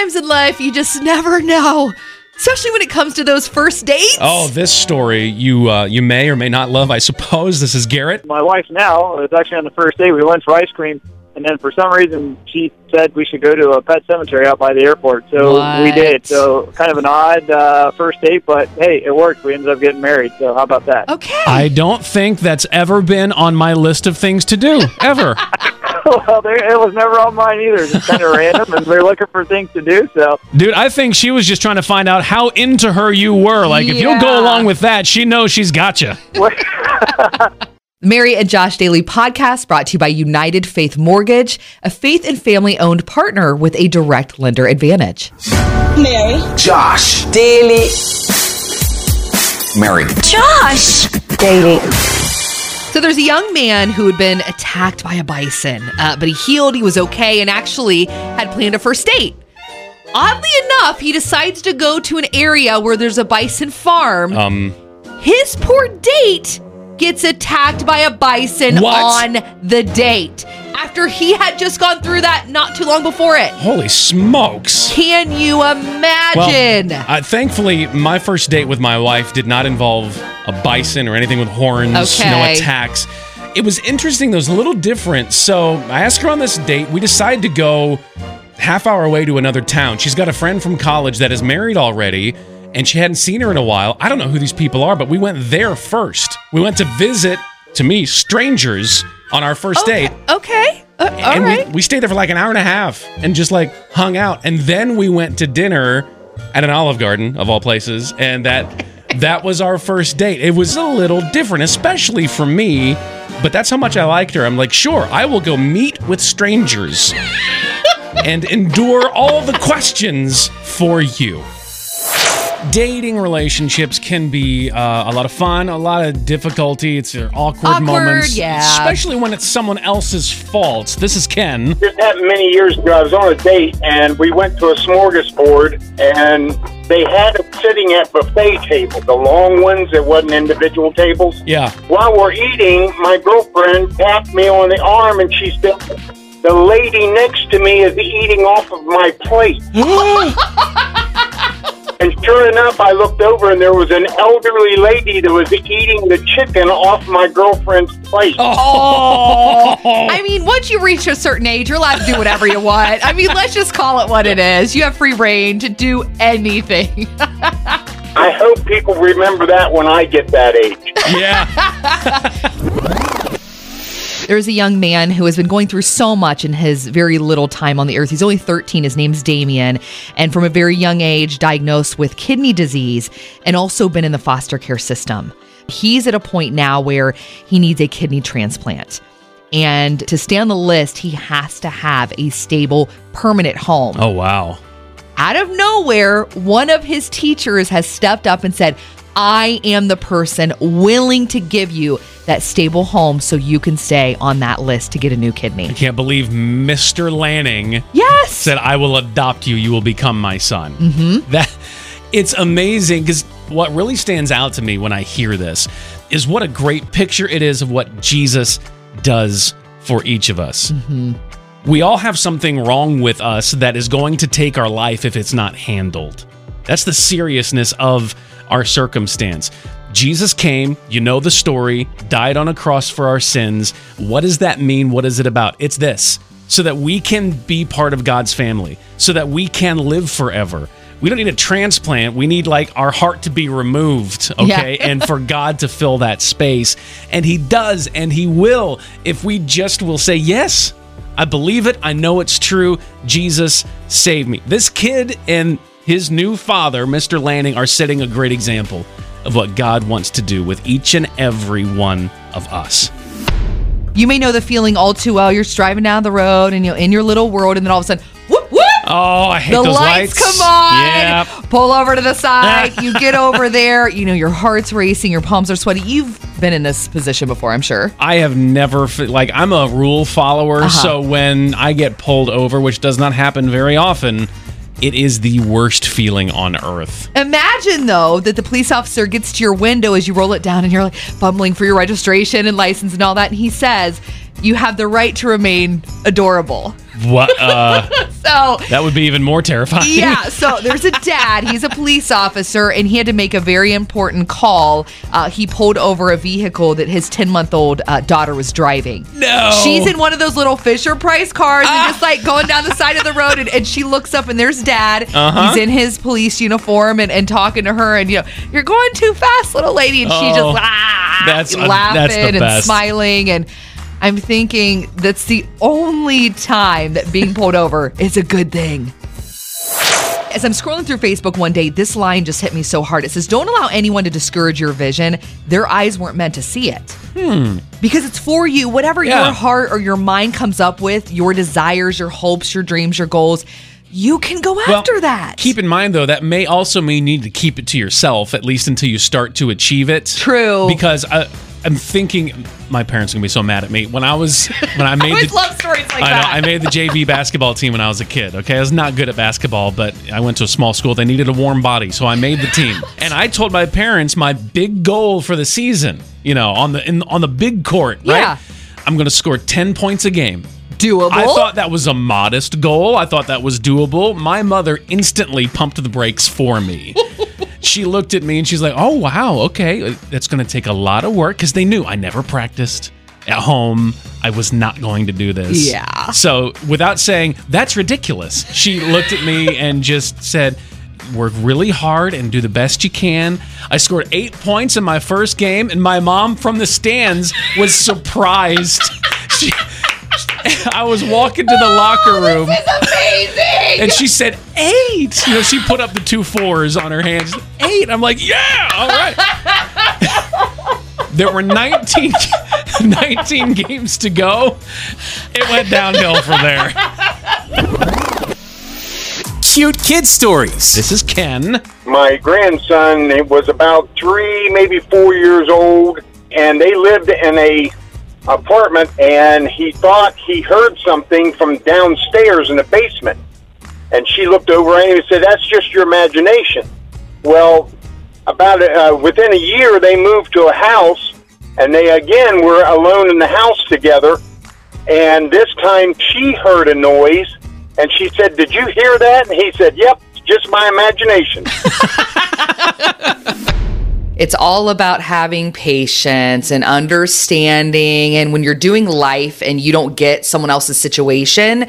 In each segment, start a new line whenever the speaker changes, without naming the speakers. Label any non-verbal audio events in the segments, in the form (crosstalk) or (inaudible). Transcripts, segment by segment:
sometimes in life you just never know, especially when it comes to those first dates.
Oh, this story you uh, you may or may not love. I suppose this is Garrett.
My wife now was actually on the first day. We went for ice cream, and then for some reason she said we should go to a pet cemetery out by the airport. So we did. So kind of an odd uh, first date, but hey, it worked. We ended up getting married. So how about that?
Okay.
I don't think that's ever been on my list of things to do ever. (laughs) (laughs)
well, it was never on mine either. Just kind of (laughs) random, and we were looking for things to do. So
Dude, I think she was just trying to find out how into her you were. Like, if you'll go along with that, she knows she's got you. (laughs)
Mary and Josh Daily podcast brought to you by United Faith Mortgage, a faith and family owned partner with a direct lender advantage.
Mary.
Josh.
Daily.
Mary.
Josh. Daily.
So there's a young man who had been attacked by a bison, uh, but he healed, he was okay, and actually had planned a first date. Oddly enough, he decides to go to an area where there's a bison farm.
Um,
His poor date gets attacked by a bison
What?
on the date after he had just gone through that not too long before it.
holy smokes.
Can you imagine?
Well, uh, thankfully, my first date with my wife did not involve a bison or anything with horns,
okay.
no attacks. It was interesting, though, it was a little different. So I asked her on this date. We decided to go half hour away to another town. She's got a friend from college that is married already, and she hadn't seen her in a while. I don't know who these people are, but we went there first. We went to visit, to me, strangers on our first date.
okay. Uh, all
and
right.
we, we stayed there for like an hour and a half and just like hung out and then we went to dinner at an olive garden of all places and that that was our first date it was a little different especially for me but that's how much i liked her i'm like sure i will go meet with strangers (laughs) and endure all the questions for you dating relationships can be uh, a lot of fun, a lot of difficulty. It's awkward,
Awkward,
moments,
yeah.
especially when it's someone else's fault. This is Ken.
This happened many years ago. I was on a date and we went to a smorgasbord and they had us sitting at buffet tables, the long ones that wasn't individual tables.
Yeah.
While we're eating, my girlfriend tapped me on the arm and she said, the lady next to me is eating off of my plate. (gasps) (laughs) And sure enough, I looked over and there was an elderly lady that was eating the chicken off my girlfriend's plate.
Oh, I mean, once you reach a certain age, you're allowed to do whatever you want. I mean, let's just call it what it is. You have free reign to do anything.
I hope people remember that when I get that age.
Yeah. (laughs)
There's a young man who has been going through so much in his very little time on the earth. He's only 13. His name's Damien, and from a very young age, diagnosed with kidney disease and also been in the foster care system. He's at a point now where he needs a kidney transplant. And to stay on the list, he has to have a stable, permanent home.
oh, wow.
out of nowhere, one of his teachers has stepped up and said, I am the person willing to give you that stable home so you can stay on that list to get a new kidney.
I can't believe Mr. Lanning
Yes.
said, I will adopt you. You will become my son. Mm-hmm. That It's amazing because what really stands out to me when I hear this is what a great picture it is of what Jesus does for each of us. We all have something wrong with us that is going to take our life if it's not handled. That's the seriousness of our circumstance. Jesus came, you know the story, died on a cross for our sins. What does that mean? What is it about? It's this so that we can be part of God's family, so that we can live forever. We don't need a transplant. We need like our heart to be removed, okay?
Yeah.
and for (laughs) God to fill that space. And He does, and He will if we just will say, Yes, I believe it. I know it's true. Jesus, save me. This kid and his new father, Mr. Lanning, are setting a great example of what God wants to do with each and every one of us.
You may know the feeling all too well. You're driving down the road and you're in your little world, and then all of a sudden, whoop, whoop.
Oh, I hate
the
those
lights,
lights.
come on.
Yep.
Pull over to the side. (laughs) you get over there. You know, your heart's racing, your palms are sweaty. You've been in this position before, I'm sure.
I have never like I'm a rule follower,
Uh-huh.
so when I get pulled over, which does not happen very often, it is the worst feeling on earth.
Imagine though that the police officer gets to your window as you roll it down and you're like fumbling for your registration and license and all that, and he says, You have the right to remain adorable.
What? Uh, (laughs)
So
that would be even more terrifying.
yeah, (laughs) so there's a dad. He's a police officer, and he had to make a very important call. Uh, he pulled over a vehicle that his 10 month old uh, daughter was driving.
No.
She's in one of those little Fisher Price cars and just like going down the side of the road. And, and she looks up, and there's dad.
Uh-huh.
He's in his police uniform and, and talking to her. And, you know, you're going too fast, little lady. And she just
Oh,
ah,
that's-
laughing
that's
and
best.
smiling. And I'm thinking that's the only time that being pulled (laughs) over is a good thing. As I'm scrolling through Facebook one day, this line just hit me so hard. It says, Don't allow anyone to discourage your vision. Their eyes weren't meant to see it. Hmm. Because it's for you. Whatever.
Yeah.
your heart or your mind comes up with, your desires, your hopes, your dreams, your goals, you can go
Well,
after that.
Keep in mind, though, that may also mean you need to keep it to yourself, at least until you start to achieve it.
True.
Because I, I'm thinking my parents are gonna be so mad at me when I was when I (laughs)
I
made
always
the.
love stories like
I know.
that.
I made the JV (laughs) basketball team when I was a kid. Okay, I was not good at basketball, but I went to a small school. They needed a warm body, so I made the (laughs) team. And I told my parents my big goal for the season. You know, on the in, on the big court, right?
Yeah.
I'm going to score ten points a game.
Doable.
I thought that was a modest goal. I thought that was doable. My mother instantly pumped the brakes for me. She looked at me and she's like, "Oh wow, okay, uh, that's going to take a lot of work because they knew I never practiced at home. I was not going to do this.
Yeah.
So without saying that's ridiculous, she looked at me and just said." Work really hard and do the best you can. I scored eight points in my first game, and my mom from the stands was surprised. (laughs) She, (laughs) I was walking to the locker oh, room.
amazing.
And she said eight. You know, she put up the two fours on her hands. Eight. I'm like, yeah, all right. there were 19, (laughs) 19 games to go. It went downhill from there.
Cute kid stories.
This is Ken.
my grandson it was about three maybe four years old and they lived in a apartment and he thought he heard something from downstairs in the basement. And she looked over at him and said that's just your imagination. Well about uh, within a year they moved to a house and they again were alone in the house together. And this time she heard a noise and she said did you hear that? And he said yep just my imagination (laughs)
It's all about having patience and understanding. And when you're doing life and you don't get someone else's situation,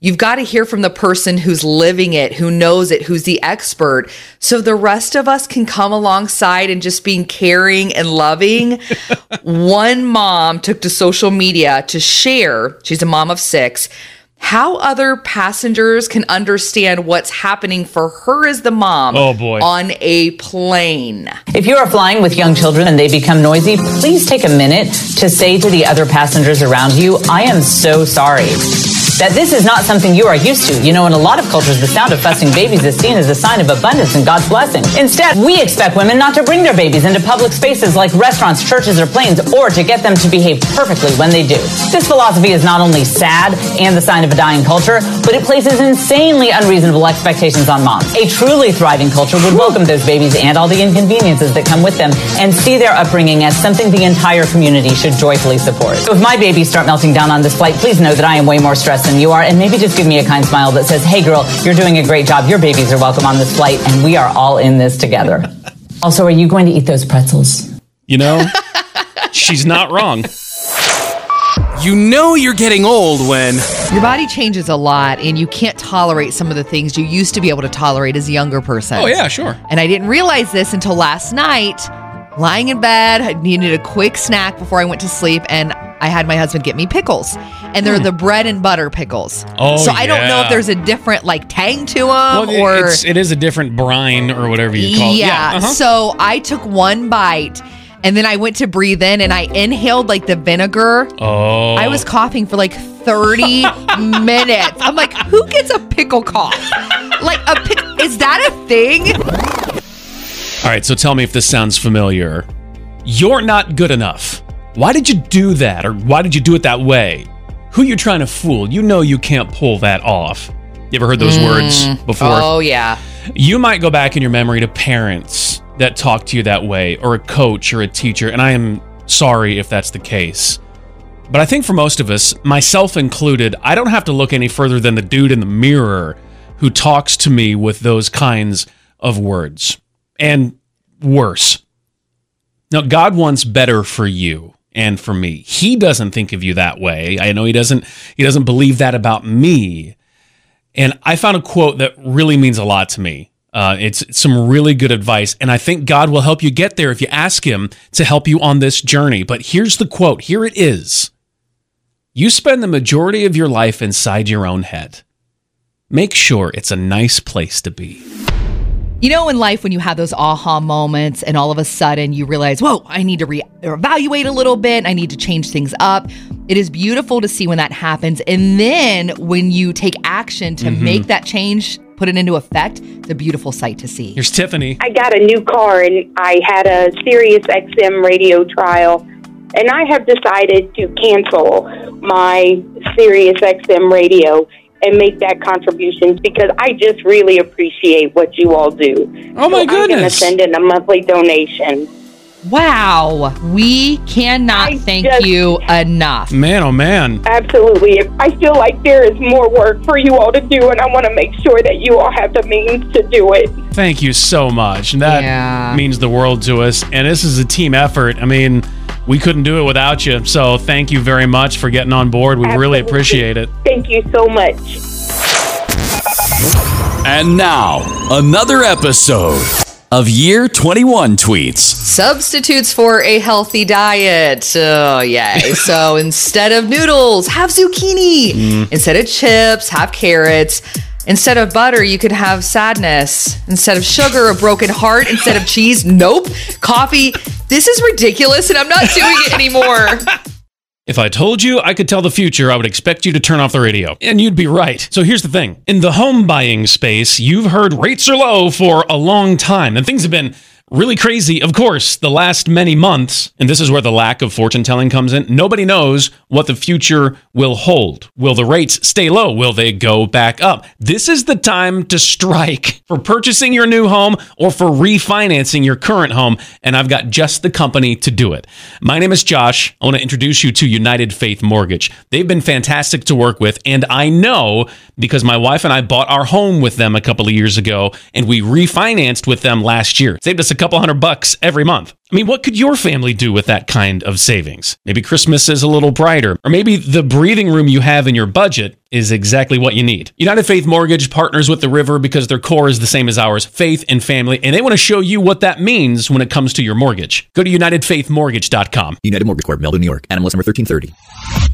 you've got to hear from the person who's living it, who knows it, who's the expert. So the rest of us can come alongside and just being caring and loving. (laughs) One mom took to social media to share, she's a mom of six. How other passengers can understand what's happening for her as the mom
Oh, boy.
on a plane.
If you are flying with young children and they become noisy, please take a minute to say to the other passengers around you, I am so sorry. That this is not something you are used to. You know, in a lot of cultures, the sound of fussing babies is seen as a sign of abundance and God's blessing. Instead, we expect women not to bring their babies into public spaces like restaurants, churches, or planes, or to get them to behave perfectly when they do. This philosophy is not only sad and the sign of a dying culture, but it places insanely unreasonable expectations on moms. A truly thriving culture would welcome those babies and all the inconveniences that come with them and see their upbringing as something the entire community should joyfully support. So if my babies start melting down on this flight, please know that I am way more stressed than you are, and maybe just give me a kind smile that says, hey girl, you're doing a great job. Your babies are welcome on this flight, and we are all in this together. (laughs) also, are you going to eat those pretzels?
You know, she's not wrong.
You know you're getting old when
Your body changes a lot, and you can't tolerate some of the things you used to be able to tolerate as a younger person.
Oh, yeah, sure.
And I didn't realize this until last night. Lying in bed, I needed a quick snack before I went to sleep, and I had my husband get me pickles. And they're the bread and butter pickles.
Oh,
so I don't know if there's a different like tang to them
Well, it-
or
it's, it is a different brine or whatever you call it.
yeah.
uh-huh.
So I took one bite, and then I went to breathe in, and I inhaled like the vinegar.
oh.
I was coughing for like 30 (laughs) minutes. I'm like, who gets a pickle cough? Like a pick is that a thing?
All right, so tell me if this sounds familiar. You're not good enough. Why did you do that? Or why did you do it that way? Who you trying to fool? You know you can't pull that off. You ever heard those hmm. words before?
Oh yeah.
You might go back in your memory to parents that talk to you that way, or a coach or a teacher, and I am sorry if that's the case. But I think for most of us, myself included, I don't have to look any further than the dude in the mirror who talks to me with those kinds of words. And worse. Now, God wants better for you and for me. He doesn't think of you that way. I know he doesn't he doesn't believe that about me. And I found a quote that really means a lot to me. Uh, it's, it's some really good advice, and I think God will help you get there if you ask Him to help you on this journey. But here's the quote here it is You spend the majority of your life inside your own head. Make sure it's a nice place to be.
You know, in life, when you have those aha moments and all of a sudden you realize, whoa, I need to re- evaluate a little bit, I need to change things up. It is beautiful to see when that happens. And then when you take action to mm-hmm. make that change, put it into effect, it's a beautiful sight to see.
Here's Tiffany.
I got a new car and I had a Sirius XM radio trial, and I have decided to cancel my Sirius XM radio and make that contribution because I just really appreciate what you all do.
Oh, my
so I'm going to send in a monthly donation.
Wow. We cannot
I
thank
just-
you enough.
Man, oh man.
Absolutely. I feel like there is more work for you all to do, and I want to make sure that you all have the means to do it.
Thank you so much. And that
Yeah.
means the world to us. And this is a team effort. I mean, we couldn't do it without you. So thank you very much for getting on board. We really appreciate it.
Thank you so much.
And now, another episode of Year 21 Tweets.
Substitutes for a healthy diet. Oh, yay. (laughs) so instead of noodles, have zucchini. Mm-hmm. Instead of chips, have carrots. Instead of butter, you could have sadness. Instead of sugar, a broken heart. Instead of cheese, nope. Coffee. This is ridiculous and I'm not doing it anymore. (laughs)
If I told you I could tell the future, I would expect you to turn off the radio. And you'd be right. So here's the thing in the home buying space, you've heard rates are low for a long time, and things have been really crazy, of course, the last many months. And this is where the lack of fortune telling comes in. Nobody knows what the future will hold. Will the rates stay low? Will they go back up? This is the time to strike (laughs) for purchasing your new home or for refinancing your current home. And I've got just the company to do it. My name is Josh. I want to introduce you to United Faith Mortgage. They've been fantastic to work with. And I know because my wife and I bought our home with them a couple of years ago and we refinanced with them last year. Saved us a couple hundred bucks every month. I mean, what could your family do with that kind of savings? Maybe Christmas is a little brighter, or maybe the breathing room you have in your budget is exactly what you need. United Faith Mortgage partners with the river because their core is the same as ours faith and family, and they want to show you what that means when it comes to your mortgage. Go to UnitedFaithMortgage.com.
United Mortgage Corp, Melville, New York. NMLS number 1330.